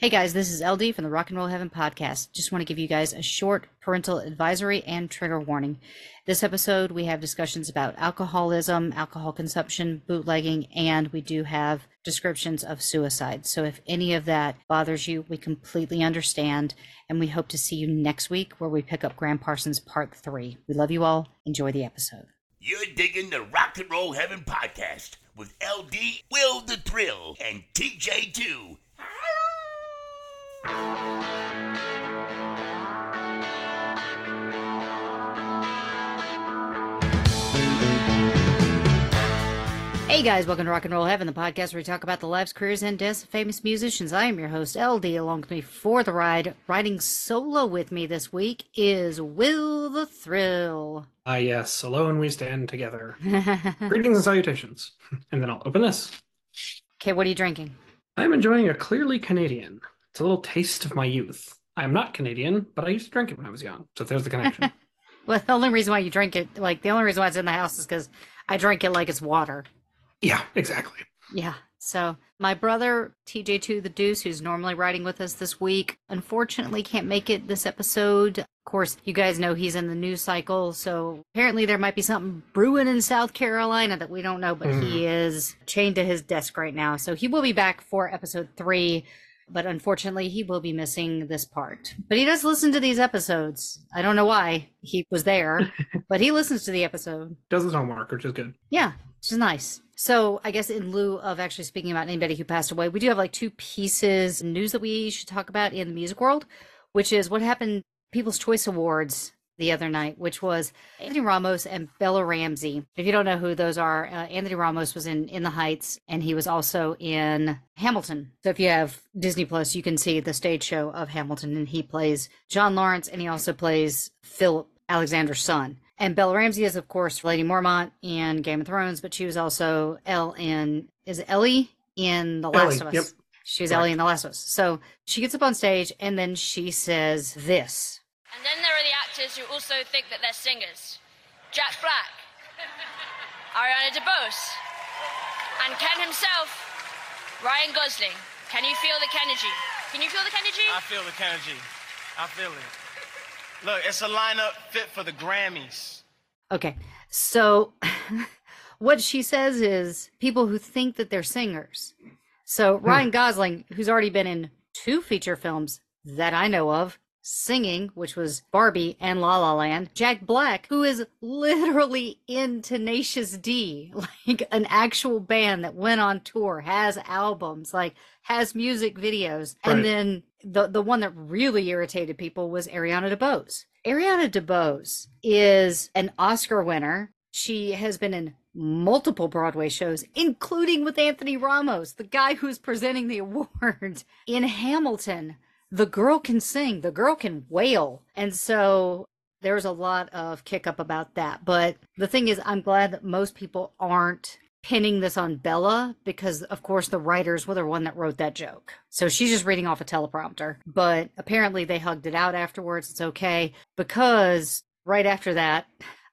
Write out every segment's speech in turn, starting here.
Hey guys, this is LD from the Rock and Roll Heaven podcast. Just want to give you guys a short parental advisory and trigger warning. This episode, we have discussions about alcoholism, alcohol consumption, bootlegging, and we do have descriptions of suicide. So if any of that bothers you, we completely understand, and we hope to see you next week where we pick up Gram Parsons Part 3. We love you all. Enjoy the episode. You're digging the Rock and Roll Heaven podcast with LD, Will the Thrill, and TJ2. Hey guys, welcome to Rock and Roll Heaven, the podcast where we talk about the lives, careers, and deaths of famous musicians. I am your host, LD. Along with me for the ride, riding solo with me this week is Will the Thrill. Ah, yes, alone we stand together. Greetings and salutations. And then I'll open this. Okay, what are you drinking? I'm enjoying a clearly Canadian. It's a little taste of my youth. I am not Canadian, but I used to drink it when I was young. So there's the connection. Well, the only reason why you drink it, like the only reason why it's in the house is because I drink it like it's water. yeah, exactly. Yeah. So my brother TJ2 the Deuce, who's normally riding with us this week, unfortunately can't make it this episode. Of course, you guys know he's in the news cycle, so apparently there might be something brewing in South Carolina that we don't know, but he mm. is chained to his desk right now. So he will be back for episode three, but unfortunately he will be missing this part. But he does listen to these episodes. I don't know why he was there, but he listens to the episode. Does his homework, which is good. Yeah, which is nice. So I guess in lieu of actually speaking about anybody who passed away, we do have like two pieces of news that we should talk about in the music world, which is what happened People's Choice Awards the other night, which was Anthony Ramos and Bella Ramsey. If you don't know who those are, uh, Anthony Ramos was in In the Heights, and he was also in Hamilton. So if you have Disney Plus, you can see the stage show of Hamilton, and he plays John Laurens, and he also plays Philip Alexander's son. And Bella Ramsey is, of course, Lady Mormont in Game of Thrones, but she was also Elle in is Ellie in The Last Ellie, of Us. yep. She was Correct. Ellie in The Last of Us. So she gets up on stage and then she says this. And then there are the actors who also think that they're singers. Jack Black, Ariana DeBose, and Ken himself, Ryan Gosling. Can you feel the energy? Can you feel the energy? I feel the energy. I feel it. Look, it's a lineup fit for the Grammys. Okay. So what she says is people who think that they're singers. So hmm. Ryan Gosling, who's already been in two feature films that I know of, singing, which was Barbie and La La Land. Jack Black, who is literally in Tenacious D, like an actual band that went on tour, has albums, like has music videos. And then the the one that really irritated people was Ariana DeBose. Ariana DeBose is an Oscar winner. She has been in multiple Broadway shows, including with Anthony Ramos, the guy who's presenting the award in Hamilton. The girl can sing, the girl can wail. And so there's a lot of kick up about that. But the thing is, I'm glad that most people aren't pinning this on Bella because, of course, the writers were the one that wrote that joke. So she's just reading off a teleprompter. But apparently they hugged it out afterwards. It's okay because right after that,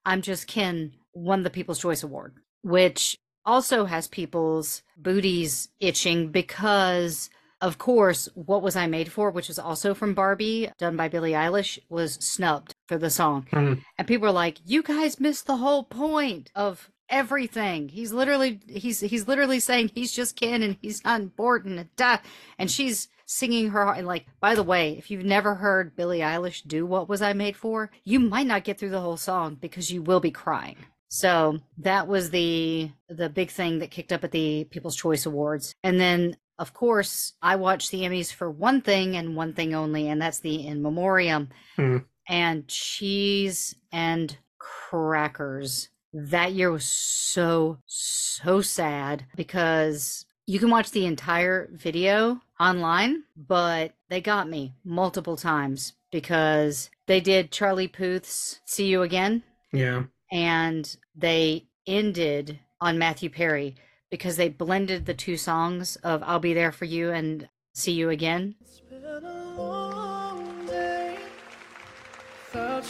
I'm Just Ken won the People's Choice Award, which also has people's booties itching because of course, What Was I Made For, which was also from Barbie, done by Billie Eilish, was snubbed for the song. Mhm. And people were like, You guys missed the whole point of everything. He's literally he's he's literally saying he's just Ken and he's not important. And, duh. and she's singing her heart and like, by the way, if you've never heard Billie Eilish do What Was I Made For, you might not get through the whole song because you will be crying. So that was the the big thing that kicked up at the People's Choice Awards. And then of course, I watched the Emmys for one thing and one thing only, and that's the in memoriam Hmm. and cheese and crackers. That year was so, so sad because you can watch the entire video online, but they got me multiple times because they did Charlie Puth's See You Again Yeah. and they ended on Matthew Perry because they blended the two songs of I'll Be There for You and See You Again.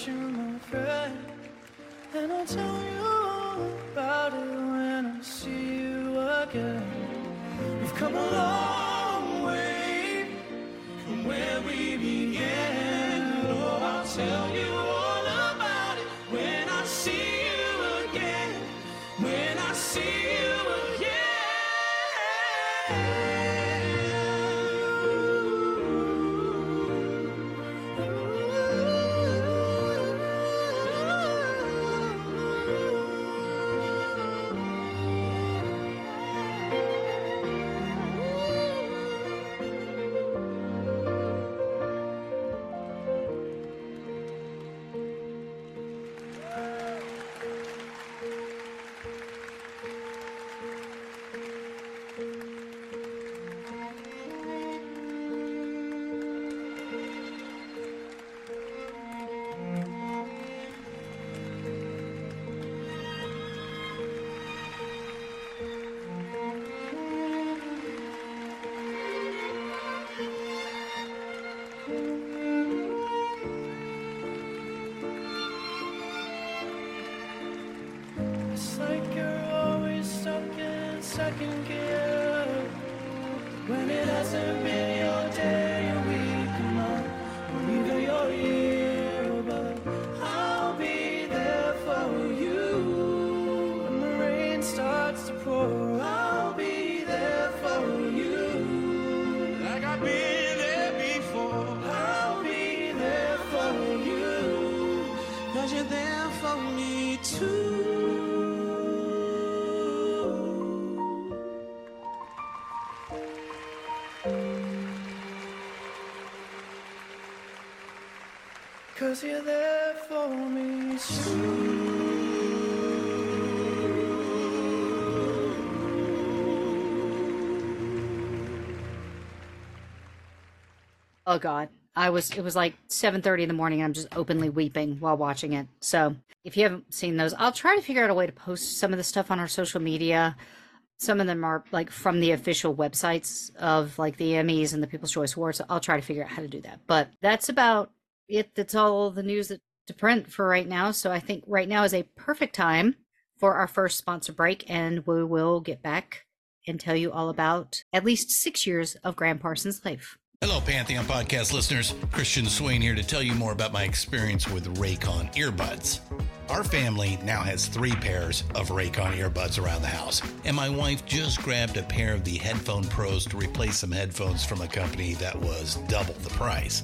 You, my friend. And I'll Cause you're there for me Oh God. I was it was like 7:30 in the morning I'm just openly weeping while watching it. So, if you haven't seen those, I'll try to figure out a way to post some of the stuff on our social media. Some of them are like from the official websites of like the Emmys and the People's Choice Awards. I'll try to figure out how to do that. But that's about it. That's all the news that to print for right now. So I think right now is a perfect time for our first sponsor break, and we will get back and tell you all about at least six years of Gram Parsons' life. Hello, Pantheon podcast listeners. Christian Swain here to tell you more about my experience with Raycon earbuds. Our family now has three pairs of Raycon earbuds around the house, and my wife just grabbed a pair of the Headphone Pros to replace some headphones from a company that was double the price.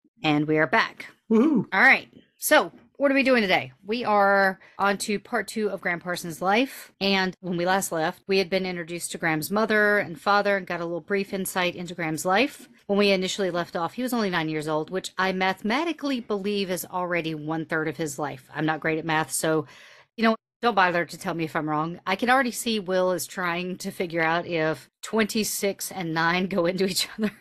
And we are back. Woohoo. All right. So, what are we doing today? We are on to part two of Gram Parsons' life. And when we last left, we had been introduced to Gram's mother and father and got a little brief insight into Gram's life. When we initially left off, he was only nine years old, which I mathematically believe is already one third of his life. I'm not great at math, so, you know, don't bother to tell me if I'm wrong. I can already see Will is trying to figure out if 26 and 9 go into each other.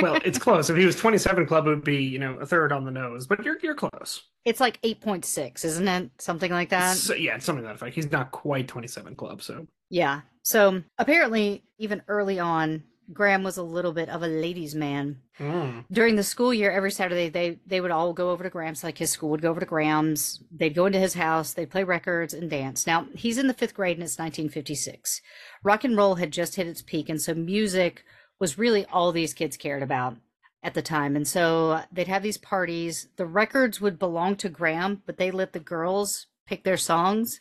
Well, it's close. If he was 27 club, it would be, you know, a third on the nose, but you're you're close. It's like 8.6, isn't it? Something like that. So, yeah, it's something to that effect. He's not quite 27 club, so. Yeah. So apparently, even early on, Gram was a little bit of a ladies' man. Mm. During the school year, every Saturday they they would all go over to Gram's. Like his school would go over to Gram's. They'd go into his house. They'd play records and dance. Now he's in the fifth grade and it's 1956. Rock and roll had just hit its peak, and so music was really all these kids cared about at the time. And so they'd have these parties. The records would belong to Gram, but they let the girls pick their songs.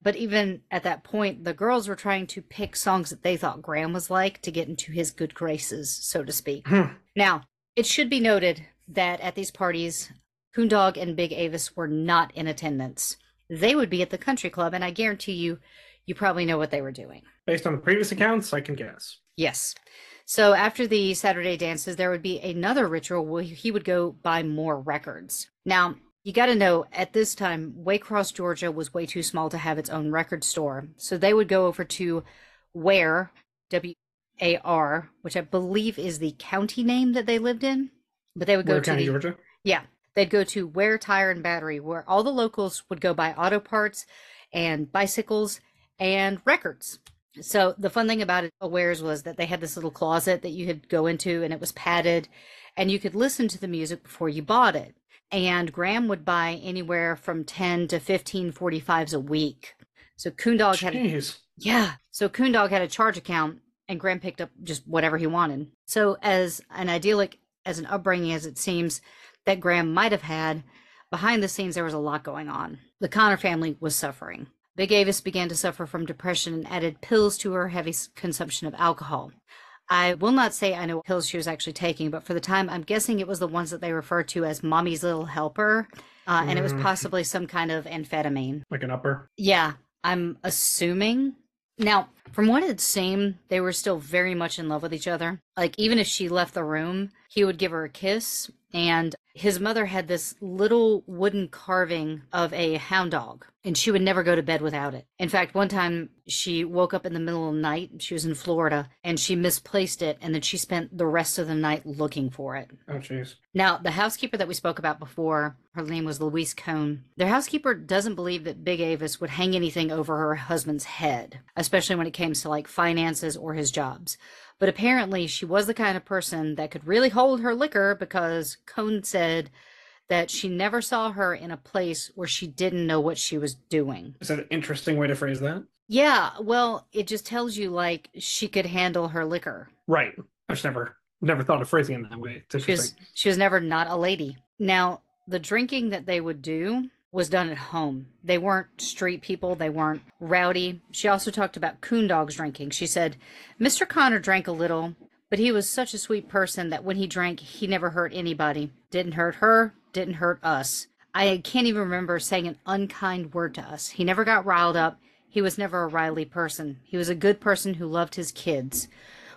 But even at that point, the girls were trying to pick songs that they thought Gram was like to get into his good graces, so to speak. Hmm. Now, it should be noted that at these parties, Coondog and Big Avis were not in attendance. They would be at the country club, and I guarantee you, you probably know what they were doing. Based on the previous accounts, I can guess. Yes. So after the Saturday dances, there would be another ritual where he would go buy more records. Now, you got to know at this time, Waycross, Georgia was way too small to have its own record store. So they would go over to Ware, W A R, which I believe is the county name that they lived in. But they would go Ware to County, the, Georgia? Yeah. They'd go to Ware Tire and Battery, where all the locals would go buy auto parts and bicycles and records. So the fun thing about it, Awares was that they had this little closet that you could go into and it was padded and you could listen to the music before you bought it. And Gram would buy anywhere from 10 to 15 45s a week. So Coondog had a, yeah. So Coondog had a charge account and Gram picked up just whatever he wanted. So as an idyllic as an upbringing as it seems that Gram might have had, behind the scenes there was a lot going on. The Connor family was suffering. Big Avis began to suffer from depression and added pills to her heavy consumption of alcohol. I will not say I know what pills she was actually taking, but for the time, I'm guessing it was the ones that they refer to as mommy's little helper. Uh, and it was Mm. possibly some kind of amphetamine. Like an upper. Yeah, I'm assuming. Now, from what it seemed, they were still very much in love with each other. Like, even if she left the room, he would give her a kiss. And his mother had this little wooden carving of a hound dog, and she would never go to bed without it. In fact, one time she woke up in the middle of the night, she was in Florida, and she misplaced it, and then she spent the rest of the night looking for it. Oh, jeez. Now, the housekeeper that we spoke about before, her name was Louise Cohn. Their housekeeper doesn't believe that Big Avis would hang anything over her husband's head, especially when it came to like finances or his jobs. But apparently, she was the kind of person that could really hold her liquor because Cohn said that she never saw her in a place where she didn't know what she was doing. Is that an interesting way to phrase that? Yeah, well, it just tells you like she could handle her liquor. Right. I just never never thought of phrasing it that way. It's She was she was never not a lady. Now, the drinking that they would do was done at home. They weren't street people, they weren't rowdy. She also talked about coon dogs drinking. She said, Mr. Connor drank a little, but he was such a sweet person that when he drank, he never hurt anybody. Didn't hurt her, didn't hurt us. I can't even remember saying an unkind word to us. He never got riled up. He was never a Riley person. He was a good person who loved his kids.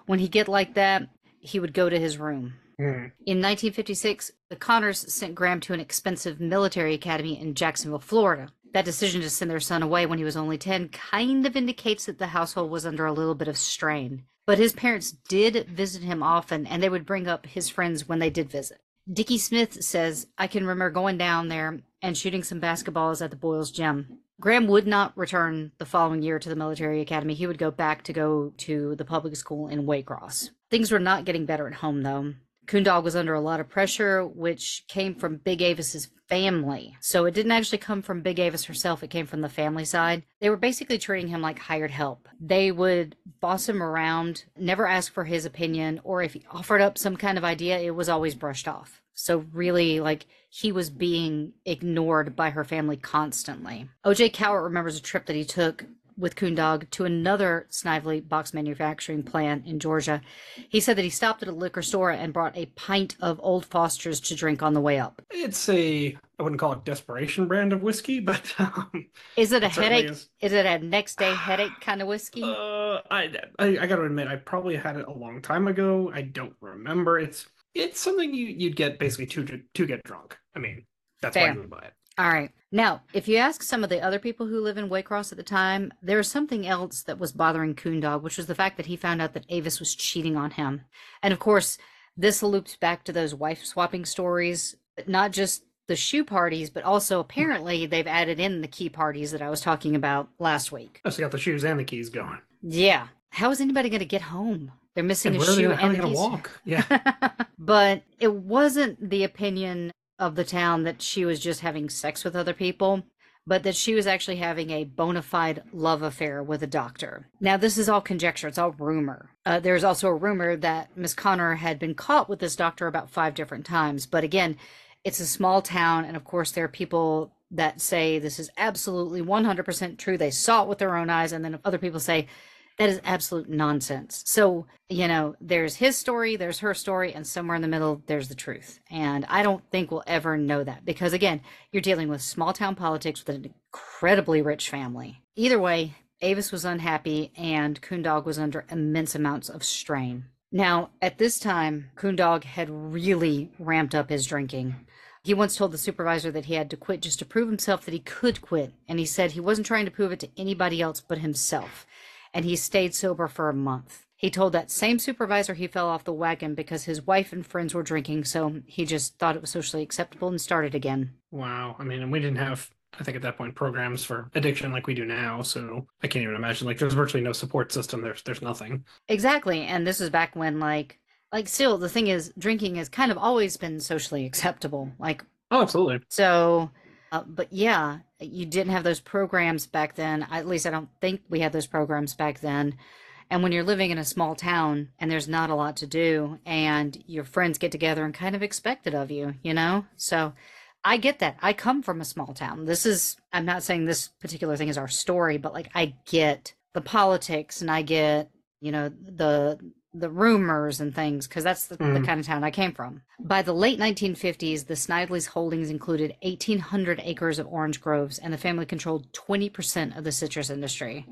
When he get like that, he would go to his room. Hmm. In 1956, the Connors sent Gram to an expensive military academy in Jacksonville, Florida. That decision to send their son away when he was only 10 kind of indicates that the household was under a little bit of strain. But his parents did visit him often, and they would bring up his friends when they did visit. Dickie Smith says, I can remember going down there and shooting some basketballs at the Boyles Gym. Gram would not return the following year to the military academy. He would go back to go to the public school in Waycross. Things were not getting better at home, though. Coondog was under a lot of pressure, which came from Big Avis's family. So it didn't actually come from Big Avis herself, it came from the family side. They were basically treating him like hired help. They would boss him around, never ask for his opinion, or if he offered up some kind of idea, it was always brushed off. So really, like, he was being ignored by her family constantly. OJ Cowart remembers a trip that he took with Coondog to another Snively box manufacturing plant in Georgia. He said that he stopped at a liquor store and brought a pint of Old Foster's to drink on the way up. It's a I wouldn't call it desperation brand of whiskey, but um, Is it a It headache? is. Is. it a next day headache kind of whiskey? uh, I, I I gotta admit I probably had it a long time ago. I don't remember. It's it's something you you'd get basically to to get drunk. I mean that's why Fair. you would buy it. All right. Now, if you ask some of the other people who live in Waycross at the time, there was something else that was bothering Coondog, which was the fact that he found out that Avis was cheating on him. And of course, this loops back to those wife swapping stories, not just the shoe parties, but also apparently they've added in the key parties that I was talking about last week. Oh, so you got the shoes and the keys going. Yeah. How is anybody going to get home? They're missing And a are they shoe gonna, how are and they the gonna keys. walk? Yeah. but it wasn't the opinion of the town that she was just having sex with other people, but that she was actually having a bona fide love affair with a doctor. Now, this is all conjecture, it's all rumor. Uh, there's also a rumor that Miss Connor had been caught with this doctor about five different times, but again, it's a small town, and of course, there are people that say this is absolutely 100% true. They saw it with their own eyes, and then other people say, that is absolute nonsense. So, you know, there's his story, there's her story, and somewhere in the middle, there's the truth. And I don't think we'll ever know that because, again, you're dealing with small town politics with an incredibly rich family. Either way, Avis was unhappy and Coondog was under immense amounts of strain. Now, at this time, Coondog had really ramped up his drinking. He once told the supervisor that he had to quit just to prove himself that he could quit. And he said he wasn't trying to prove it to anybody else but himself and he stayed sober for a month. He told that same supervisor he fell off the wagon because his wife and friends were drinking, so he just thought it was socially acceptable and started again. Wow. I mean, and we didn't have, I think at that point, programs for addiction like we do now. So I can't even imagine. Like, there's virtually no support system. There's there's nothing. Exactly, and this is back when like like still the thing is drinking has kind of always been socially acceptable. Like Oh, absolutely. so uh, but yeah, you didn't have those programs back then. At least I don't think we had those programs back then. And when you're living in a small town and there's not a lot to do and your friends get together and kind of expect it of you, you know? So I get that. I come from a small town. This is, I'm not saying this particular thing is our story, but like I get the politics and I get, you know, the the rumors and things because that's the, the Mm. kind of town I came from. By the late 1950s, the Snively's holdings included 1,800 acres of orange groves, and the family controlled 20% of the citrus industry.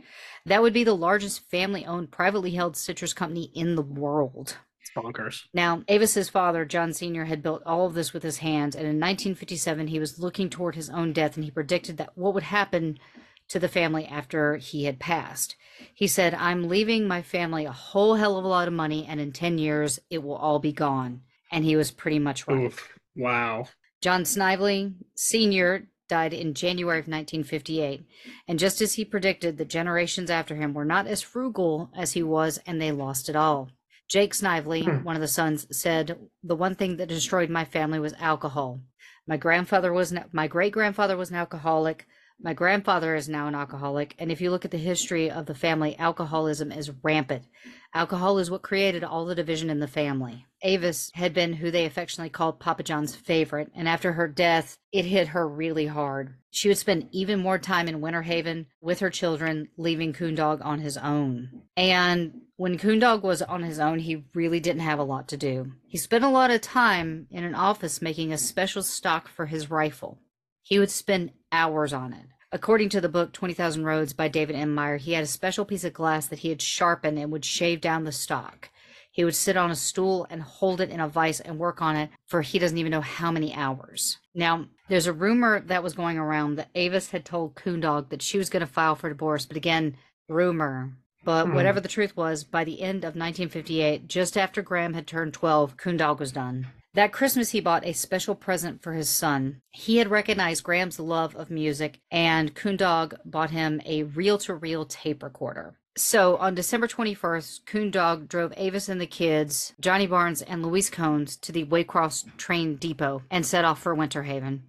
That would be the largest family owned, privately held citrus company in the world. It's bonkers. Now, Avis's father, John Sr., had built all of this with his hands, and in 1957, he was looking toward his own death, and he predicted that what would happen to the family after he had passed. He said, I'm leaving my family a whole hell of a lot of money, and in 10 years, it will all be gone. And he was pretty much right. Oof. Wow. John Snively Sr. died in January of 1958, and just as he predicted, the generations after him were not as frugal as he was, and they lost it all. Jake Snively, Hmm. one of the sons, said, "The one thing that destroyed my family was alcohol. My grandfather was an, my great grandfather was an alcoholic. My grandfather is now an alcoholic, and if you look at the history of the family, alcoholism is rampant. Alcohol is what created all the division in the family. Avis had been who they affectionately called Papa John's favorite, and after her death, it hit her really hard. She would spend even more time in Winter Haven with her children, leaving Coondog on his own. And when Coondog was on his own, he really didn't have a lot to do. He spent a lot of time in an office making a special stock for his rifle. He would spend hours on it. According to the book 20,000 Roads by David N. Meyer, he had a special piece of glass that he had sharpened and would shave down the stock. He would sit on a stool and hold it in a vise and work on it for he doesn't even know how many hours. Now, there's a rumor that was going around that Avis had told Coondog that she was going to file for divorce, but again, rumor. But Hmm. whatever the truth was, by the end of 1958, just after Gram had turned 12, Coondog was done. That Christmas, he bought a special present for his son. He had recognized Gram's love of music, and Coondog bought him a reel to reel tape recorder. So on December 21st, Coondog drove Avis and the kids, Johnny Barnes and Louise Cones, to the Waycross train depot and set off for Winter Haven.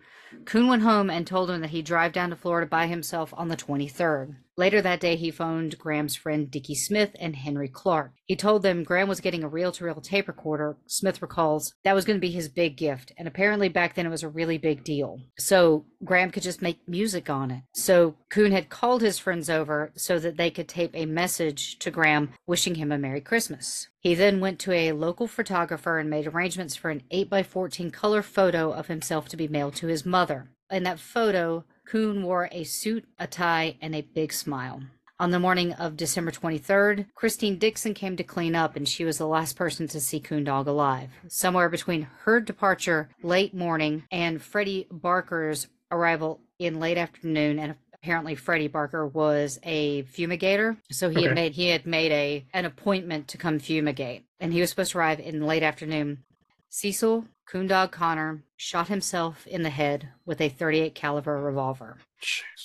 Coon went home and told him that he'd drive down to Florida by himself on the 23rd. Later that day, he phoned Gram's friend Dickie Smith and Henry Clark. He told them Gram was getting a reel to reel tape recorder. Smith recalls that was going to be his big gift, and apparently back then it was a really big deal. So Gram could just make music on it. So Coon had called his friends over so that they could tape a message to Gram wishing him a Merry Christmas. He then went to a local photographer and made arrangements for an 8x14 color photo of himself to be mailed to his mother. In that photo, Coon wore a suit, a tie, and a big smile. On the morning of December 23rd, Christine Dixon came to clean up, and she was the last person to see Coondog alive. Somewhere between her departure late morning and Freddie Barker's arrival in late afternoon, and apparently Freddie Barker was a fumigator, so he had made he had made a an appointment to come fumigate, and he was supposed to arrive in late afternoon. Cecil Coondog Connor shot himself in the head with a 38 caliber revolver.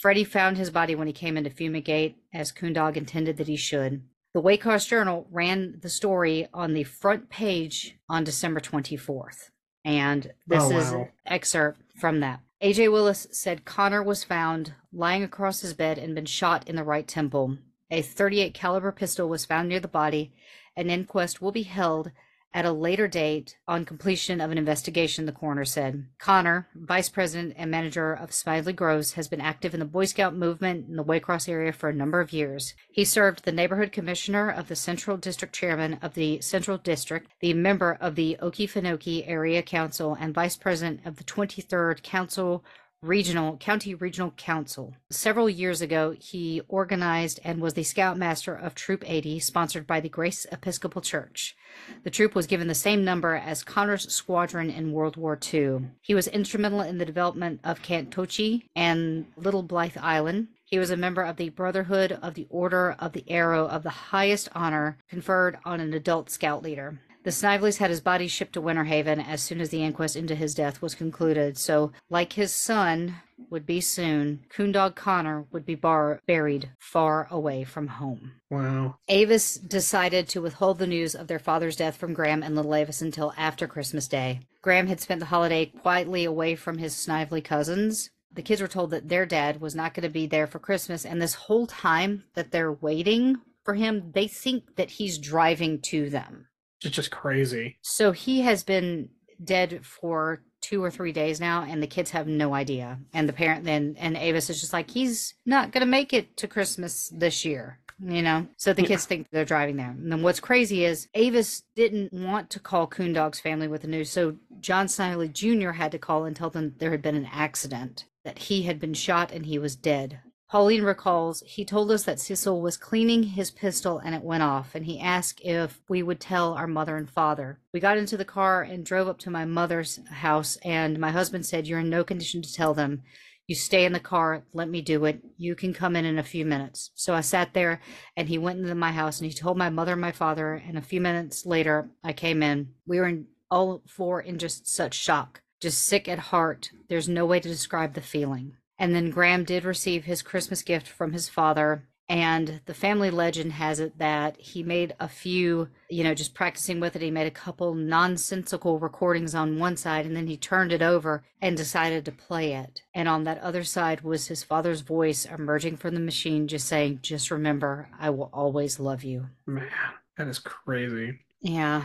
Freddie found his body when he came into fumigate, as Coondog intended that he should. The Waycross Journal ran the story on the front page on December 24th. And this Oh, is an excerpt from that. AJ Willis said Connor was found lying across his bed and been shot in the right temple. A 38 caliber pistol was found near the body. An inquest will be held at a later date on completion of an investigation, the coroner said. Connor, vice president and manager of Snively Groves, has been active in the Boy Scout movement in the Waycross area for a number of years. He served the neighborhood commissioner of the Central District chairman of the Central District, the member of the Okefenokee Area Council, and vice president of the 23rd Council Regional County Regional Council. Several years ago, he organized and was the scoutmaster of Troop 80, sponsored by the Grace Episcopal Church. The troop was given the same number as Connor's squadron in World War II. He was instrumental in the development of Kantochi and Little Blythe Island. He was a member of the Brotherhood of the Order of the Arrow of the highest honor conferred on an adult scout leader. The Snivelys had his body shipped to Winter Haven as soon as the inquest into his death was concluded. So, like his son would be soon, Coondog Connor would be bar- buried far away from home. Wow. Avis decided to withhold the news of their father's death from Gram and little Avis until after Christmas Day. Gram had spent the holiday quietly away from his Snively cousins. The kids were told that their dad was not going to be there for Christmas, and this whole time that they're waiting for him, they think that he's driving to them. It's just crazy. So he has been dead for two or three days now, and the kids have no idea. And the parent then and Avis is just like, he's not gonna make it to Christmas this year. you know so the kids think they're driving there and then what's crazy is avis didn't want to call coondog's family with the news so john snively jr had to call and tell them there had been an accident that he had been shot and he was dead pauline recalls he told us that cecil was cleaning his pistol and it went off and he asked if we would tell our mother and father we got into the car and drove up to my mother's house and my husband said you're in no condition to tell them you stay in the car, let me do it. You can come in in a few minutes. So I sat there and he went into my house and he told my mother and my father. And a few minutes later, I came in. We were in all four in just such shock, just sick at heart. There's no way to describe the feeling. And then Gram did receive his Christmas gift from his father. And the family legend has it that he made a few, you know, just practicing with it. He made a couple nonsensical recordings on one side and then he turned it over and decided to play it. And on that other side was his father's voice emerging from the machine, just saying, Just remember, I will always love you. Man, that is crazy. Yeah.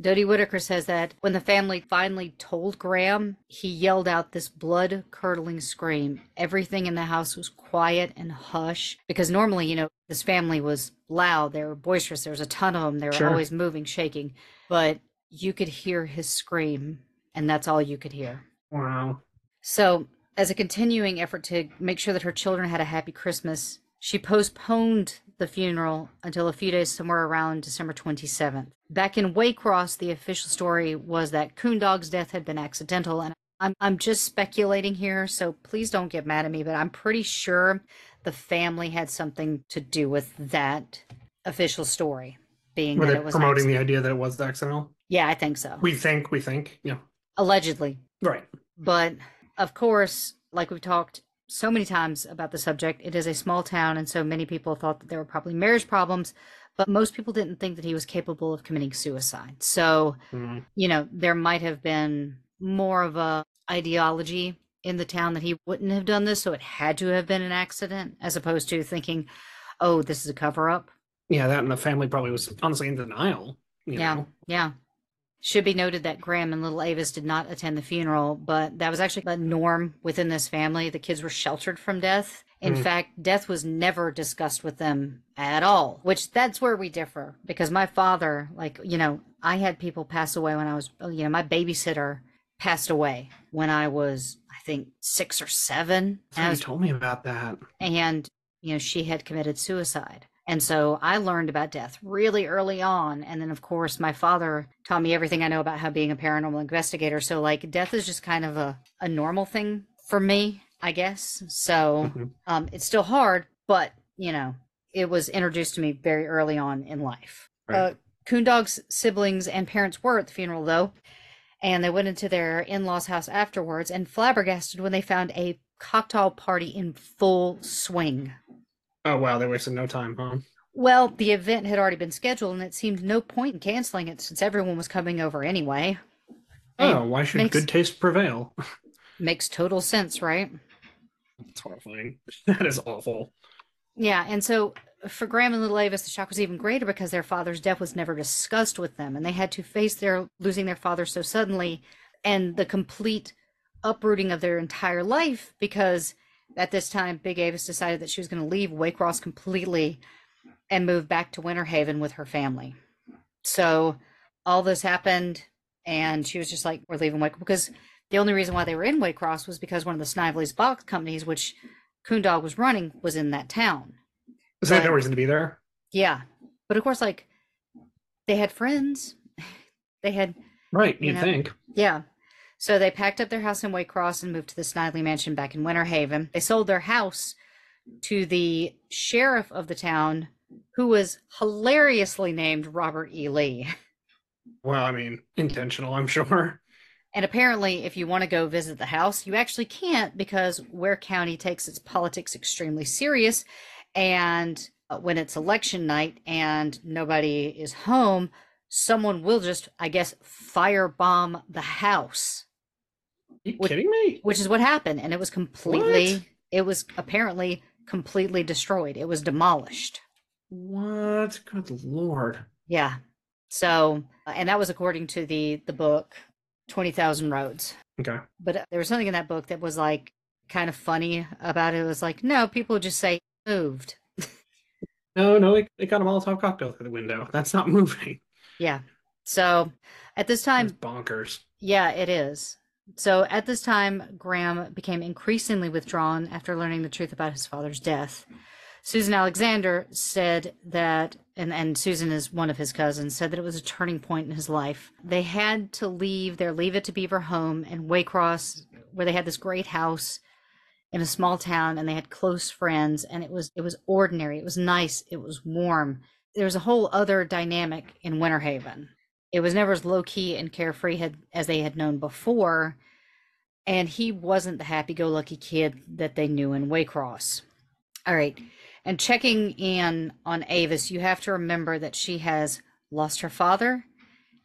Dodie Whitaker says that when the family finally told Gram, he yelled out this blood curdling scream. Everything in the house was quiet and hush because normally, you know, this family was loud. They were boisterous. There was a ton of them. They were Sure. always moving, shaking. But you could hear his scream, and that's all you could hear. Wow. So, as a continuing effort to make sure that her children had a happy Christmas, she postponed the funeral until a few days somewhere around December 27th. Back in Waycross, the official story was that Coondog's death had been accidental, and I'm, I'm just speculating here, so please don't get mad at me, but I'm pretty sure the family had something to do with that official story, being Were that it was promoting the idea that it was accidental? Yeah, I think so. We think, we think, yeah. Allegedly. Right. But of course, like we've talked so many times about the subject, it is a small town, and so many people thought that there were probably marriage problems, but most people didn't think that he was capable of committing suicide. So, Mm. you know, there might have been more of a ideology in the town that he wouldn't have done this, so it had to have been an accident, as opposed to thinking, oh, this is a cover up. Yeah, that and the family probably was honestly in denial. Yeah, know? yeah. Should be noted that Gram and little Avis did not attend the funeral, but that was actually a norm within this family. The kids were sheltered from death. In Mm. fact, death was never discussed with them at all, which that's where we differ because my father, like, you know, I had people pass away when I was, you know, my babysitter passed away when I was, I think, six or seven. And was told me about that. and you know she had committed suicide and so i learned about death really early on. And then of course my father taught me everything i know about how being a paranormal investigator. So like death is just kind of a, a normal thing for me i guess. So Mhm. um, it's still hard but you know it was introduced to me very early on in life. Right. uh, coondog's siblings and parents were at the funeral though and they went into their in-laws house afterwards and flabbergasted when they found a cocktail party in full swing Oh, wow, they wasted no time, huh? well the event had already been scheduled and it seemed no point in canceling it since everyone was coming over anyway Oh, why should makes- good taste prevail? makes total sense right It's horrifying. That is awful. yeah and so for gram and little avis the shock was even greater because their father's death was never discussed with them and they had to face their losing their father so suddenly and the complete uprooting of their entire life because at this time big avis decided that she was going to leave waycross completely and move back to winter haven with her family so all this happened and she was just like we're leaving waycross because the only reason why they were in waycross was because one of the snively's box companies which coondog was running was in that town Is there But- no reason to be there? yeah but of course like they had friends they had Right, you you'd know, think. yeah. So they packed up their house in Waycross and moved to the Snively mansion back in Winter Haven. They sold their house to the sheriff of the town, who was hilariously named Robert E. Lee. Well, I mean, intentional, I'm sure. And apparently, if you want to go visit the house, you actually can't because Ware County takes its politics extremely serious. And uh, when it's election night and nobody is home, someone will just, I guess, firebomb the house. You Which- kidding me? Which is what happened. And it was completely, What? it was apparently completely destroyed. It was demolished. What? Good lord. Yeah. So, uh, and that was according to the the book, Twenty Thousand Roads. Okay. But uh, there was something in that book that was like kind of funny about it. It was like, no, people just say moved. No, no, it, it got a Molotov cocktail through the window. That's not moving. Yeah. So at this time, It's bonkers. Yeah, it is. So at this time, Gram became increasingly withdrawn after learning the truth about his father's death. Susan Alexander said that, and, and Susan is one of his cousins, said that it was a turning point in his life. They had to leave their Leave It to Beaver home in Waycross, where they had this great house in a small town and they had close friends and it was it was ordinary it was nice it was warm there was a whole other dynamic in winter haven it was never as low key and carefree had, as they had known before and he wasn't the happy-go-lucky kid that they knew in waycross. All right and checking in on avis you have to remember that she has lost her father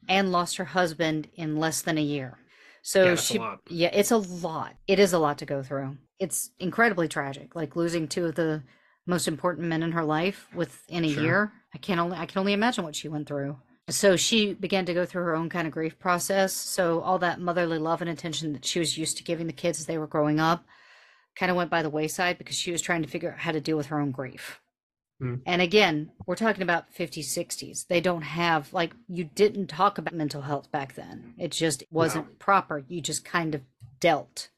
and lost her husband in less than a year. So Yeah, she yeah it's a lot. It is a lot to go through. It's incredibly tragic like losing two of the most important men in her life within a Sure. year. I can only i can only imagine what she went through so she began to go through her own kind of grief process so all that motherly love and attention that she was used to giving the kids as they were growing up kind of went by the wayside because she was trying to figure out how to deal with her own grief Hmm. and again we're talking about 50s 60s they don't have like you didn't talk about mental health back then it just wasn't proper you just kind of dealt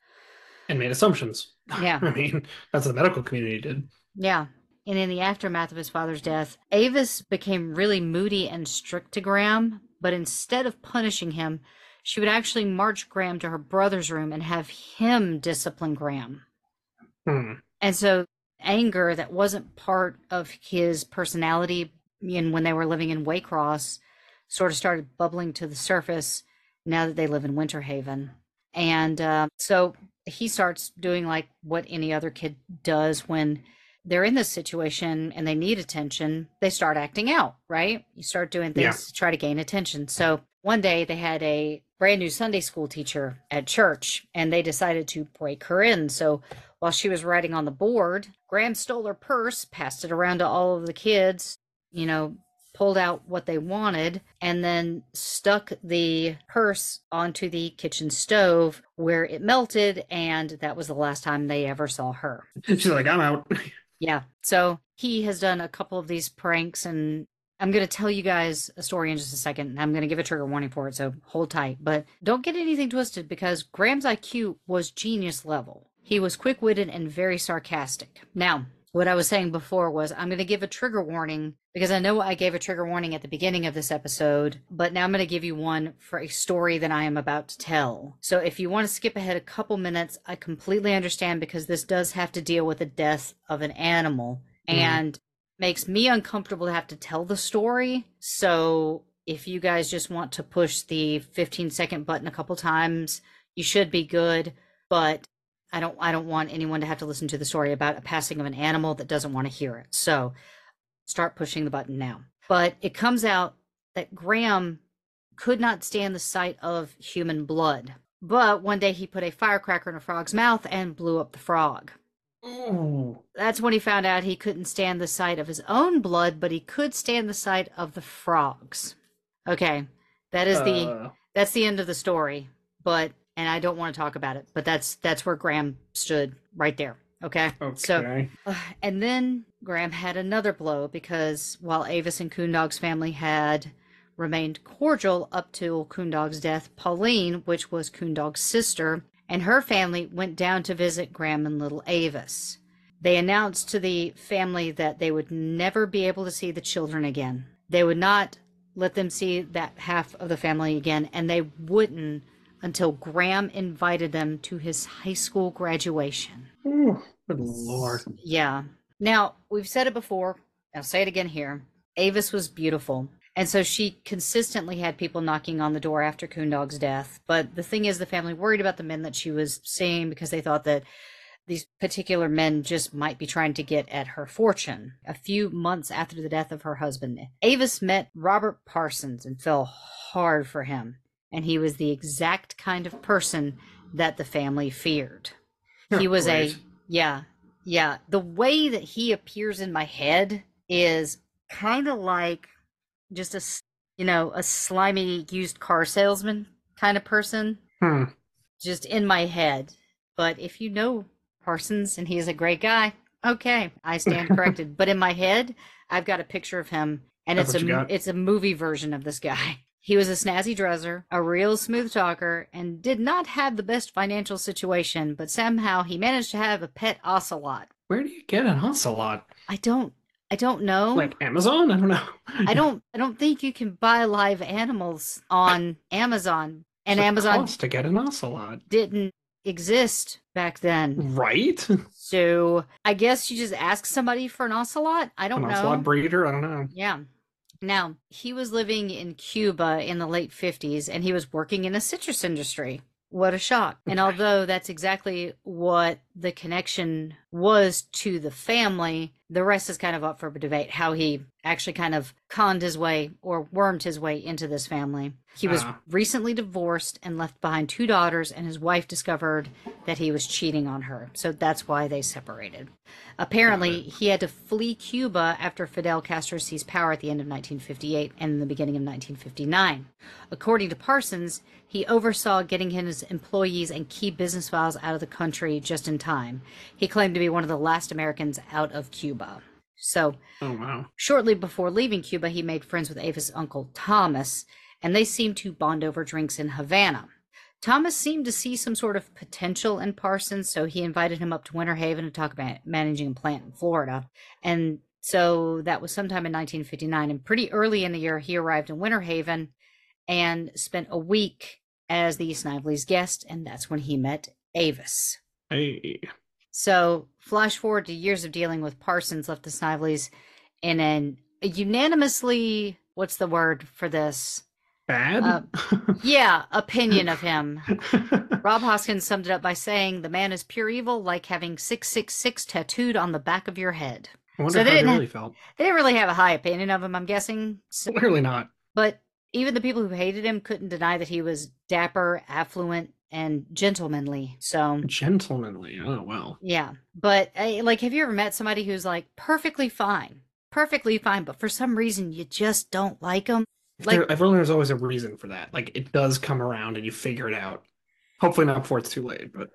And made assumptions. Yeah. I mean, that's what the medical community did. Yeah. And in the aftermath of his father's death, Avis became really moody and strict to Gram, but instead of punishing him, she would actually march Gram to her brother's room and have him discipline Gram. Hmm. And so anger that wasn't part of his personality in when they were living in Waycross sort of started bubbling to the surface now that they live in Winter Haven. And uh, so he starts doing like what any other kid does when they're in this situation and they need attention, they start acting out, right? You start doing things Yeah. to try to gain attention. So one day they had a brand new Sunday school teacher at church and they decided to break her in. So while she was writing on the board, Gram stole her purse, passed it around to all of the kids, you know, pulled out what they wanted, and then stuck the purse onto the kitchen stove where it melted. And that was the last time they ever saw her. She's like, I'm out. Yeah. So he has done a couple of these pranks, and I'm going to tell you guys a story in just a second. I'm going to give a trigger warning for it, so hold tight. But don't get anything twisted because Gram's IQ was genius level. He was quick witted and very sarcastic. Now, what I was saying before was I'm going to give a trigger warning because I know I gave a trigger warning at the beginning of this episode, but now I'm going to give you one for a story that I am about to tell. So if you want to skip ahead a couple minutes, I completely understand because this does have to deal with the death of an animal Mhm. and makes me uncomfortable to have to tell the story. So if you guys just want to push the 15 second button a couple times, you should be good, but I don't I don't want anyone to have to listen to the story about a passing of an animal that doesn't want to hear it. So start pushing the button now. But it comes out that Gram could not stand the sight of human blood. But one day he put a firecracker in a frog's mouth and blew up the frog. Ooh. That's when he found out he couldn't stand the sight of his own blood, but he could stand the sight of the frogs. Okay, that is the Uh. that's the end of the story. But and I don't want to talk about it, but that's that's where Gram stood right there. Okay. okay. So Okay. and then Gram had another blow because while Avis and Coondog's family had remained cordial up till Coondog's death, Pauline, which was Coondog's sister, and her family went down to visit Gram and little Avis. They announced to the family that they would never be able to see the children again. They would not let them see that half of the family again, and they wouldn't until Gram invited them to his high school graduation. Ooh, good lord. Yeah. Now, we've said it before. I'll say it again here. Avis was beautiful. And so she consistently had people knocking on the door after Coondog's death. But the thing is, the family worried about the men that she was seeing because they thought that these particular men just might be trying to get at her fortune. A few months after the death of her husband, Avis met Robert Parsons and fell hard for him. And he was the exact kind of person that the family feared. He was a yeah, yeah. The way that he appears in my head is kind of like just a you know a slimy used car salesman kind of person, Hmm. just in my head. But if you know Parsons and he's a great guy, okay, I stand corrected. but in my head, I've got a picture of him, and That's it's a what you got? it's a movie version of this guy. He was a snazzy dresser, a real smooth talker, and did not have the best financial situation, but somehow he managed to have a pet ocelot. Where do you get an ocelot? I don't I don't know. Like Amazon? I don't know. I don't I don't think you can buy live animals on Amazon. And What's it Amazon cost to get an ocelot, didn't exist back then. right? So I guess you just ask somebody for an ocelot. I don't an know. ocelot breeder? I don't know. Yeah. Now, he was living in Cuba in the late 50s and he was working in a citrus industry. What a shock. And although that's exactly what the connection was to the family, the rest is kind of up for debate how he actually kind of conned his way or wormed his way into this family. He was Ah. recently divorced and left behind two daughters, and his wife discovered that he was cheating on her. So that's why they separated. Apparently, he had to flee Cuba after Fidel Castro seized power at the end of 1958 and in the beginning of 1959. According to Parsons, he oversaw getting his employees and key business files out of the country just in time. He claimed to be one of the last Americans out of Cuba. So, Oh wow. Shortly before leaving Cuba, he made friends with Ava's uncle Thomas, and they seemed to bond over drinks in Havana. Thomas seemed to see some sort of potential in Parsons, so he invited him up to Winter Haven to talk about managing a plant in Florida. And so that was sometime in 1959. And pretty early in the year, he arrived in Winter Haven and spent a week as the Snively's guest, and that's when he met Avis. Hey. So, flash forward to years of dealing with Parsons left the Snively's in an unanimously, what's the word for this? Bad? Uh, yeah, opinion of him. Rob Hoskins summed it up by saying, The man is pure evil, like having 666 tattooed on the back of your head. I wonder So they how didn't ha- really felt. They didn't really have a high opinion of him, I'm guessing. So- Clearly not. but even the people who hated him couldn't deny that he was dapper, affluent, and gentlemanly. So, Gentlemanly. Oh well. yeah. But, uh, like, have you ever met somebody who's like perfectly fine? Perfectly fine, but for some reason you just don't like them? Like, there, I've learned there's always a reason for that. Like it does come around and you figure it out. Hopefully not before it's too late, but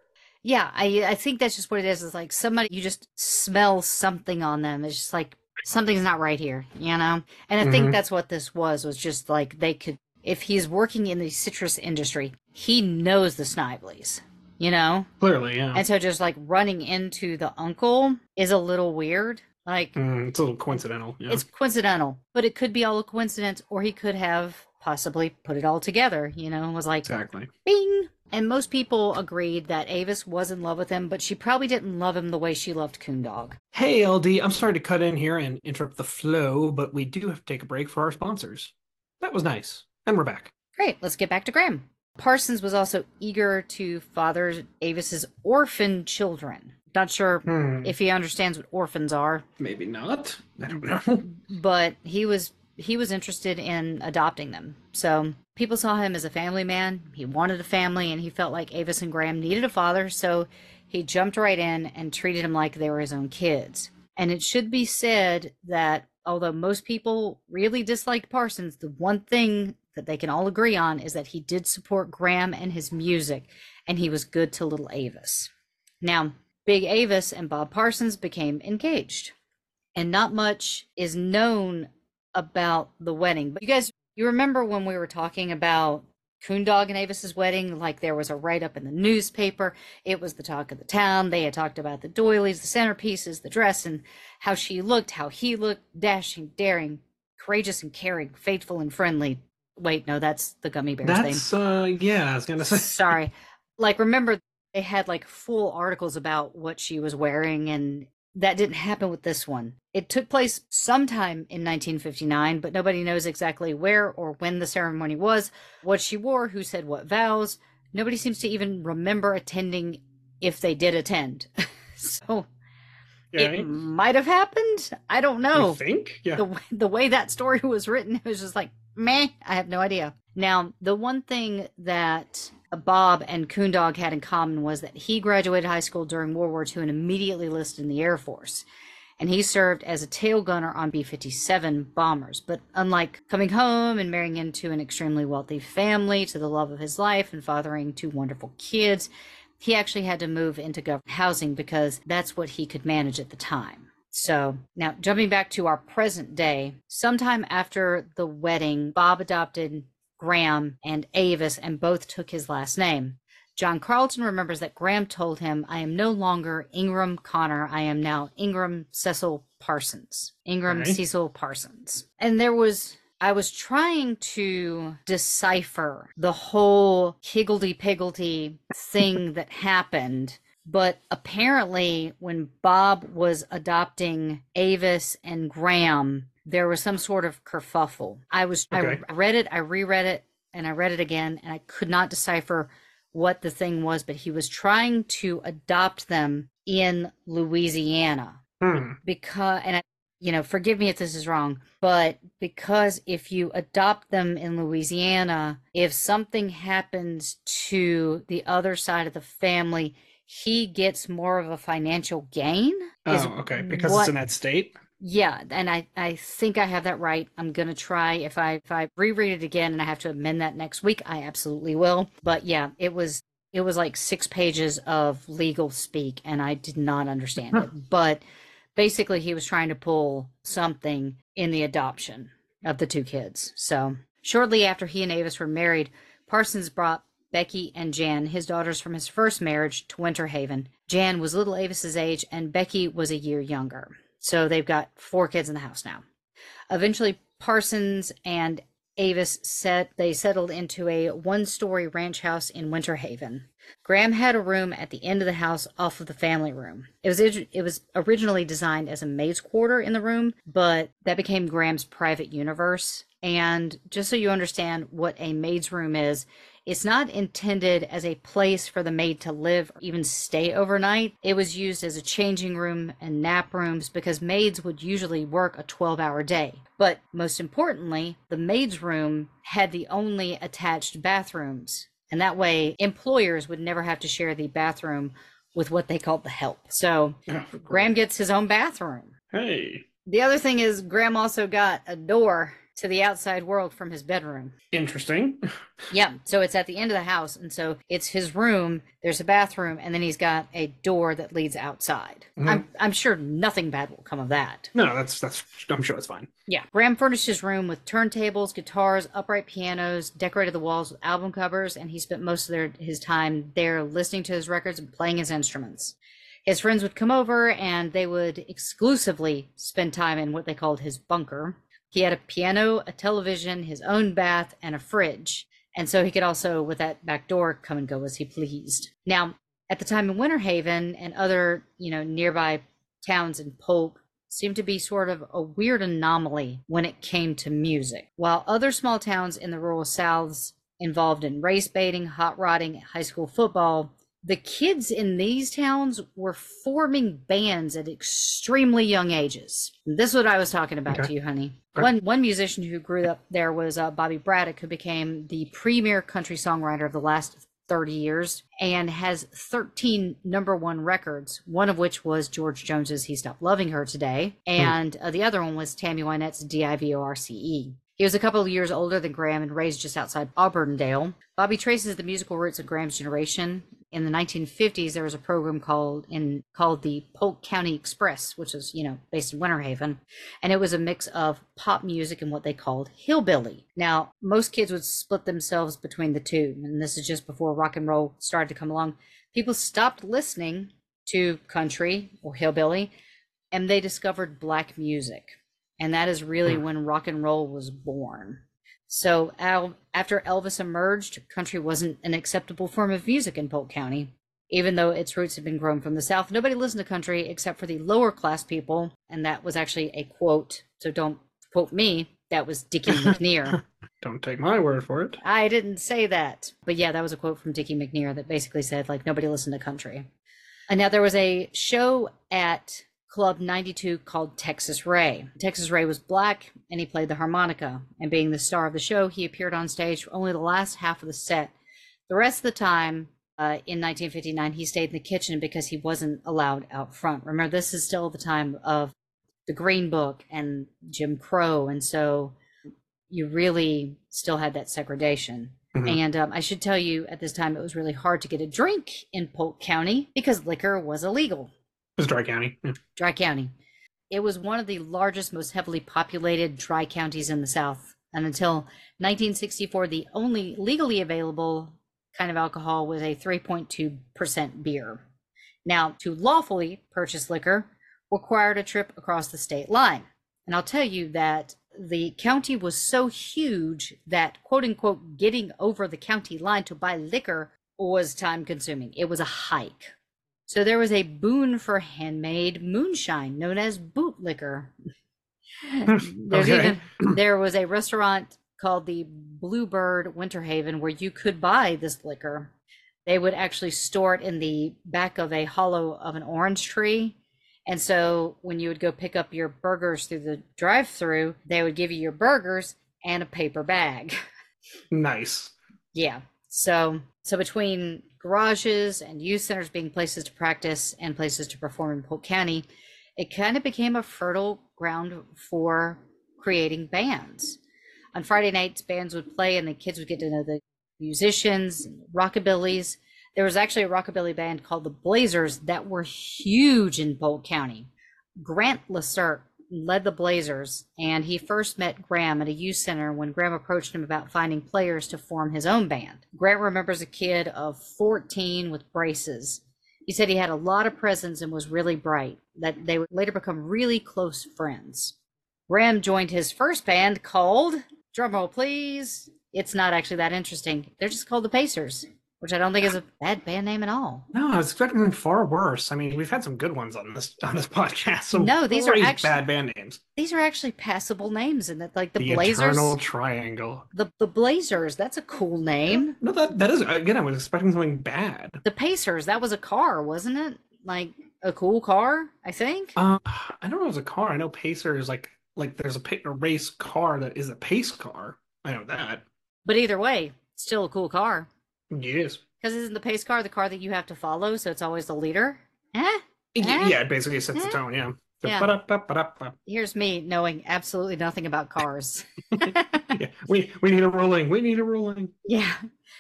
Yeah, I I think that's just what it is. It's like somebody you just smell something on them. It's just like something's not right here, you know. And I think Mhm. that's what this was. Was just like they could, if he's working in the citrus industry, he knows the Snivelys, you know. clearly, yeah. And so just like running into the uncle is a little weird. Like Mm, it's a little coincidental. Yeah. it's coincidental, but it could be all a coincidence, or he could have possibly put it all together. You know, and was like exactly. Bing. And most people agreed that Avis was in love with him, but she probably didn't love him the way she loved Coondog. Hey LD, I'm sorry to cut in here and interrupt the flow, but we do have to take a break for our sponsors. That was nice. And we're back. Great, let's get back to Gram. Parsons was also eager to father Avis's orphan children. Not sure Hmm. if he understands what orphans are, Maybe not. I don't know. but he was he was interested in adopting them. So people saw him as a family man. He wanted a family, and he felt like Avis and Gram needed a father. So he jumped right in and treated him like they were his own kids. And it should be said that although most people really disliked Parsons, the one thing that they can all agree on is that he did support Gram and his music, and he was good to little Avis. Now, Big Avis and Bob Parsons became engaged and not much is known about the wedding. But you guys, you remember when we were talking about Coondog and Avis's wedding? Like there was a write up in the newspaper. It was the talk of the town. They had talked about the doilies, the centerpieces, the dress, and how she looked, how he looked, dashing, daring, courageous and caring, faithful and friendly. Wait, no, that's the gummy bears thing. That's uh yeah, I was gonna say Sorry. Like, remember, they had like full articles about what she was wearing, and that didn't happen with this one. It took place sometime in 1959, but nobody knows exactly where or when the ceremony was, what she wore, who said what vows. Nobody seems to even remember attending if they did attend. so Right. it might have happened. I don't know You think? Yeah. the the way that story was written, it was just like meh. I have no idea. Now, the one thing that Bob and Coondog had in common was that he graduated high school during World War II and immediately enlisted in the Air Force. And he served as a tail gunner on B 57 bombers. But unlike coming home and marrying into an extremely wealthy family to the love of his life and fathering two wonderful kids, he actually had to move into government housing because that's what he could manage at the time. So now jumping back to our present day, sometime after the wedding, Bob adopted Gram and Avis and both took his last name. John Carlton remembers that Gram told him, I am no longer Ingram Connor. I am now Ingram Cecil Parsons. Ingram Okay. Cecil Parsons. And there was, I was trying to decipher the whole higgledy piggledy thing that happened. But apparently, when Bob was adopting Avis and Gram, there was some sort of kerfuffle. I was, Okay. I read it, I reread it, and I read it again, and I could not decipher what the thing was, but he was trying to adopt them in Louisiana Hmm. because, and I, you know, forgive me if this is wrong, but because if you adopt them in Louisiana, if something happens to the other side of the family, he gets more of a financial gain. Oh, okay. Because what- it's in that state. yeah, and I, I think I have that right. I'm gonna try if I if I reread it again and I have to amend that next week, I absolutely will. But yeah, it was it was like six pages of legal speak and I did not understand it. But basically he was trying to pull something in the adoption of the two kids. So shortly after he and Avis were married, Parsons brought Becky and Jan, his daughters from his first marriage, to Winter Haven. Jan was little Avis's age, and Becky was a year younger. So they've got four kids in the house now. Eventually, Parsons and Avis set they settled into a one-story ranch house in Winter Haven. Gram had a room at the end of the house off of the family room. It was it was originally designed as a maid's quarter in the room, but that became Gram's private universe. And just so you understand what a maid's room is, it's not intended as a place for the maid to live or even stay overnight. It was used as a changing room and nap rooms because maids would usually work a 12 hour day. But most importantly, the maid's room had the only attached bathrooms. And that way, employers would never have to share the bathroom with what they called the help. So Gram gets his own bathroom. Hey, The other thing is, Gram also got a door to the outside world from his bedroom. interesting. Yeah, so it's at the end of the house, and so it's his room. There's a bathroom, and then he's got a door that leads outside. Mhm. I'm I'm sure nothing bad will come of that. No, that's that's. I'm sure it's fine. Yeah, Gram furnished his room with turntables, guitars, upright pianos, decorated the walls with album covers, and he spent most of their, his time there listening to his records and playing his instruments. His friends would come over, and they would exclusively spend time in what they called his bunker. He had a piano, a television, his own bath, and a fridge. And so he could also, with that back door, come and go as he pleased. Now, at the time in Winter Haven and other, you know, nearby towns in Polk seemed to be sort of a weird anomaly when it came to music. While other small towns in the rural Souths involved in race baiting, hot rodding, high school football, the kids in these towns were forming bands at extremely young ages. This is what I was talking about Okay. to you, honey. Okay. One one musician who grew up there was uh, Bobby Braddock, who became the premier country songwriter of the last 30 years and has 13 number one records, one of which was George Jones's He Stopped Loving Her Today, and uh, the other one was Tammy Wynette's D I V O R C E. He was a couple of years older than Gram and raised just outside Auburndale. Bobby traces the musical roots of Gram's generation. In the 1950s, there was a program called in called the Polk County Express, which was you know based in Winter Haven, and it was a mix of pop music and what they called hillbilly. Now, most kids would split themselves between the two, and this is just before rock and roll started to come along. People stopped listening to country or hillbilly, and they discovered black music, and that is really hmm. when rock and roll was born. So Al, after Elvis emerged, country wasn't an acceptable form of music in Polk County. Even though its roots had been grown from the South, nobody listened to country except for the lower class people, and that was actually a quote. So don't quote me. That was Dickie McNear. Don't take my word for it. I didn't say that. But yeah, that was a quote from Dickie McNear that basically said, like, nobody listened to country. And now there was a show at Club 92 called Texas Ray. Texas Ray was black and he played the harmonica. And being the star of the show, he appeared on stage for only the last half of the set. The rest of the time, uh, in 1959, he stayed in the kitchen because he wasn't allowed out front. Remember, this is still the time of the Green Book and Jim Crow. And so you really still had that segregation. Mhm. And um, I should tell you, at this time, it was really hard to get a drink in Polk County because liquor was illegal. It's Dry County. Yeah. Dry County. it was one of the largest, most heavily populated dry counties in the South. And until 1964, the only legally available kind of alcohol was a 3.2% beer. Now, to lawfully purchase liquor required a trip across the state line. And I'll tell you that the county was so huge that, quote unquote, getting over the county line to buy liquor was time consuming. It was a hike. So there was a boon for handmade moonshine known as boot liquor. There's Okay. even there was a restaurant called the Bluebird Winter Haven where you could buy this liquor. They would actually store it in the back of a hollow of an orange tree. And so when you would go pick up your burgers through the drive through, they would give you your burgers and a paper bag. Nice. Yeah. So so between garages and youth centers being places to practice and places to perform in Polk County, it kind of became a fertile ground for creating bands. On Friday nights, bands would play and the kids would get to know the musicians, rockabillys. There was actually a rockabilly band called the Blazers that were huge in Polk County. Grant Lacerte led the Blazers, and he first met Gram at a youth center when Gram approached him about finding players to form his own band. Grant remembers a kid of 14 with braces. He said he had a lot of presence and was really bright, that they would later become really close friends. Gram joined his first band called, drumroll please, it's not actually that interesting. They're just called the Pacers, which I don't think is a bad band name at all. No, I was expecting far worse. I mean, we've had some good ones on this on this podcast. Some No, these are actually- bad band names. These are actually passable names, and that like the, The, Blazers. Eternal Triangle. The the Blazers, that's a cool name. No, that that is again. I was expecting something bad. The Pacers, that was a car, wasn't it? Like a cool car, I think. Uh, I don't know if it's a car. I know Pacer is like like there's a, a race car that is a pace car. I know that. But either way, still a cool car. Yes. Because isn't the pace car the car that you have to follow, so it's always the leader? Eh? Y- Eh? Yeah, it basically sets the Eh? tone. Yeah. The Yeah. Here's me knowing absolutely nothing about cars. Yeah, we we need a ruling. We need a ruling. Yeah.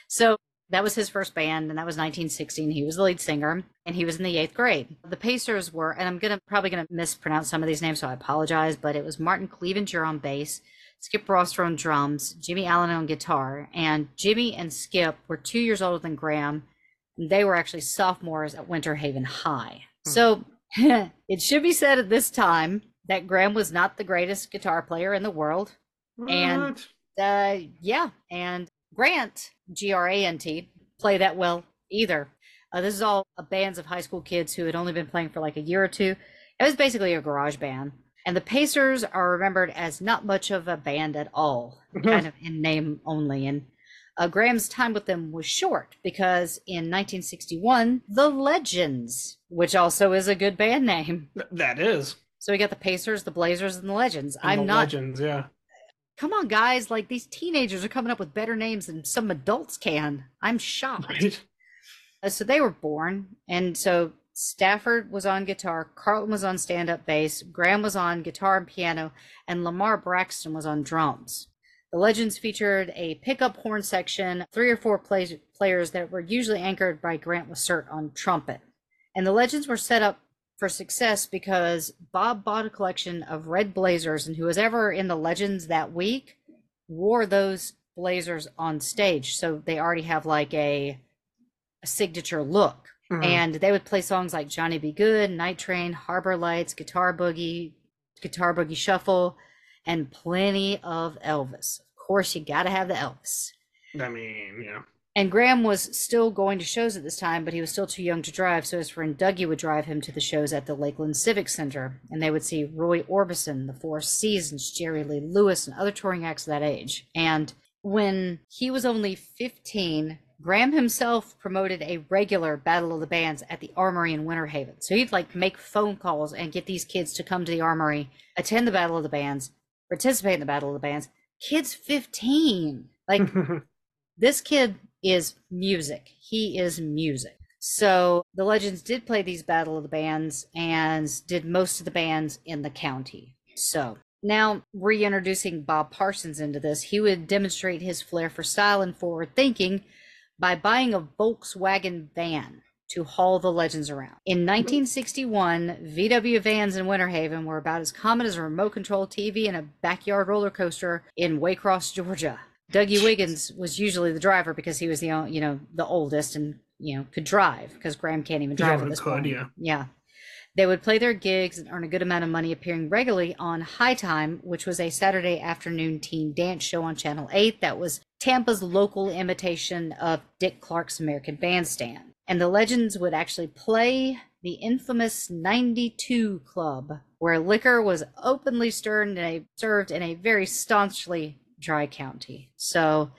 So that was his first band, and that was 1916. He was the lead singer, and he was in the eighth grade. The Pacers were, and I'm gonna probably gonna mispronounce some of these names, so I apologize, but it was Martin Clevenger on bass, Skip Ross on drums, Jimmy Allen on guitar, and Jimmy and Skip were two years older than Gram. And they were actually sophomores at Winter Haven High. So it should be said at this time that Gram was not the greatest guitar player in the world. And uh, yeah, and Grant, G R A N T, play that well either. Uh, this is all bands of high school kids who had only been playing for like a year or two. It was basically a garage band. And the Pacers are remembered as not much of a band at all, kind of in name only. And uh, Gram's time with them was short because in 1961, The Legends, which also is a good band name. That is. So we got the Pacers, the Blazers, and the Legends. And I'm the not legends. Yeah. Come on, guys. Like these teenagers are coming up with better names than some adults can. I'm shocked. Right. Uh, So they were born. And so Stafford was on guitar, Carlton was on stand up bass, Gram was on guitar and piano, and Lamar Braxton was on drums. The Legends featured a pickup horn section, three or four play- players that were usually anchored by Grant Lacerte on trumpet. And the Legends were set up for success because Bob bought a collection of red blazers, and who was ever in the Legends that week wore those blazers on stage. So they already have like a, a signature look. Mhm. And they would play songs like Johnny B. Goode, Night Train, Harbor Lights, Guitar Boogie, Guitar Boogie Shuffle, and plenty of Elvis. Of course, you got to have the Elvis. I mean, yeah. And Gram was still going to shows at this time, but he was still too young to drive, so his friend Dougie would drive him to the shows at the Lakeland Civic Center, and they would see Roy Orbison, the Four Seasons, Jerry Lee Lewis, and other touring acts of that age. And when he was only 15, Gram himself promoted a regular Battle of the Bands at the Armory in Winter Haven. So he'd like make phone calls and get these kids to come to the Armory, attend the Battle of the Bands, participate in the Battle of the Bands. Kids 15. Like this kid is music. He is music. So the Legends did play these Battle of the Bands and did most of the bands in the county. So now reintroducing Bob Parsons into this, he would demonstrate his flair for style and forward thinking by buying a Volkswagen van to haul the legends around. In 1961, VW vans in Winter Haven were about as common as a remote control TV and a backyard roller coaster in Waycross, Georgia. Dougie Wiggins was usually the driver because he was the you know the oldest and you know could drive because Gram can't even drive at this could, point. yeah. Yeah. They would play their gigs and earn a good amount of money appearing regularly on High Time, which was a Saturday afternoon teen dance show on Channel 8 that was Tampa's local imitation of Dick Clark's American Bandstand. And the legends would actually play the infamous 92 Club, where liquor was openly stirred in a, served in a very staunchly dry county. So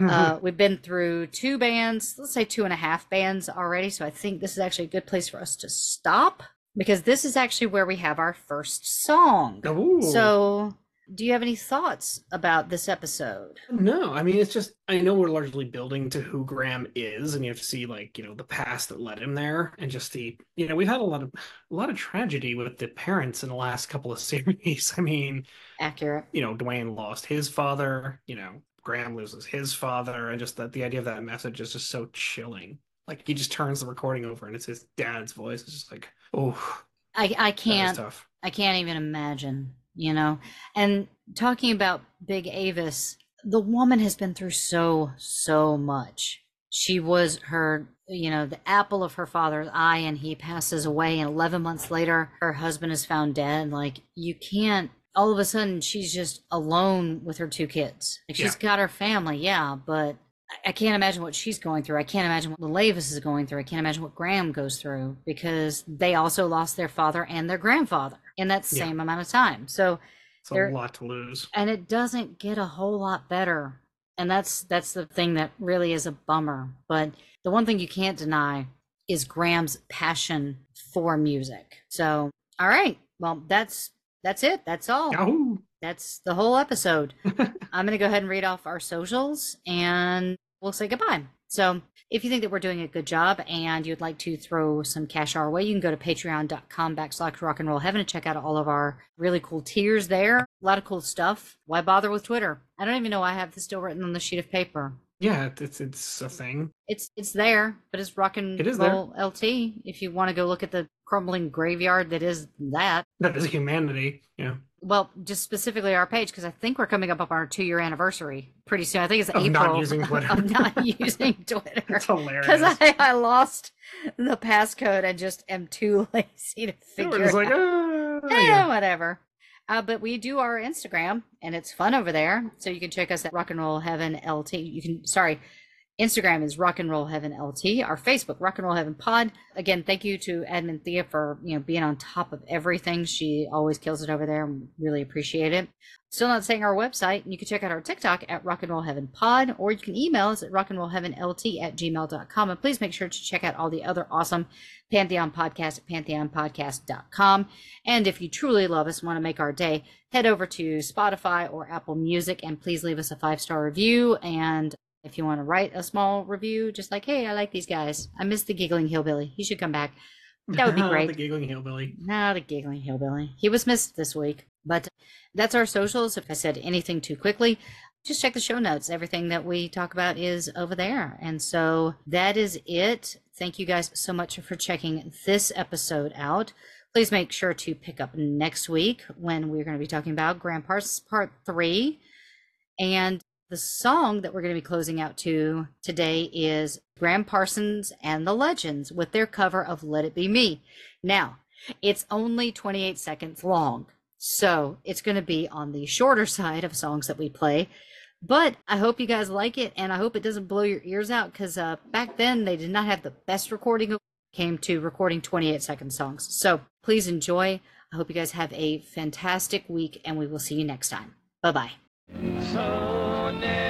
uh, we've been through two bands, let's say two and a half bands already. So I think this is actually a good place for us to stop because this is actually where we have our first song. Ooh. So, do you have any thoughts about this episode? No, I mean it's just I know we're largely building to who Gram is, and you have to see like you know the past that led him there, and just the you know we've had a lot of a lot of tragedy with the parents in the last couple of series. I mean, accurate. You know, Dwayne lost his father. You know, Gram loses his father, and just that the idea of that message is just so chilling. Like he just turns the recording over, and it's his dad's voice. It's just like, oh, I I can't. I can't even imagine, you know. And talking about Big Avis, the woman has been through so so much. She was her, you know, the apple of her father's eye and he passes away and 11 months later her husband is found dead. Like you can't all of a sudden she's just alone with her two kids. Like she's Yeah. got her family, yeah, but I- can't imagine what she's going through. I can't imagine what Lavis is going through. I can't imagine what Gram goes through because they also lost their father and their grandfather in that Yeah. same amount of time. So It's a lot to lose. and it doesn't get a whole lot better. And that's that's the thing that really is a bummer. But the one thing you can't deny is Gram's passion for music. So, all right. Well, that's that's it. That's all. Yahoo! That's the whole episode. I'm going to go ahead and read off our socials and we'll say goodbye. So, if you think that we're doing a good job and you'd like to throw some cash our way, you can go to patreon.com backslash rock and roll heaven and check out all of our really cool tiers there. A lot of cool stuff. Why bother with Twitter? I don't even know why I have this still written on the sheet of paper. Yeah, it's it's a thing. It's it's there, but it's rock and It is there. roll LT. If you want to go look at the crumbling graveyard that is that. That is humanity. Yeah. Well, just specifically our page because I think we're coming up on our two year anniversary pretty soon. I think it's Of April not using Twitter. of not using Twitter. It's hilarious. Because I, I lost the passcode and just am too lazy to figure it like, Eh, yeah. whatever. Uh, but we do our Instagram and it's fun over there. So you can check us at Rock and Roll Heaven LT. You can, sorry, Instagram is Rock and Roll Heaven LT. Our Facebook, Rock and Roll Heaven Pod. Again, thank you to Admin Thea for you know being on top of everything. She always kills it over there. and Really appreciate it. Still not saying our website. You can check out our TikTok at Rock and Roll Heaven Pod, or you can email us at rock and roll heaven LT at gmail.com. And please make sure to check out all the other awesome Pantheon podcasts at pantheonpodcast.com. And if you truly love us and want to make our day, head over to Spotify or Apple Music and please leave us a five star review. And if you want to write a small review, just like, hey, I like these guys. I miss the giggling hillbilly. He should come back. That would be great. the giggling hillbilly. No, the giggling hillbilly. He was missed this week. But that's our socials. If I said anything too quickly, just check the show notes. Everything that we talk about is over there. And so that is it. Thank you guys so much for checking this episode out. Please make sure to pick up next week when we're going to be talking about Gram Parsons Part 3. And the song that we're going to be closing out to today is Gram Parsons and the Legends with their cover of Let It Be Me. Now, it's only 28 seconds long, so it's going to be on the shorter side of songs that we play. But I hope you guys like it, and I hope it doesn't blow your ears out because uh, back then they did not have the best recording came to recording 28 second songs. So please enjoy. I hope you guys have a fantastic week, and we will see you next time. Bye bye. So never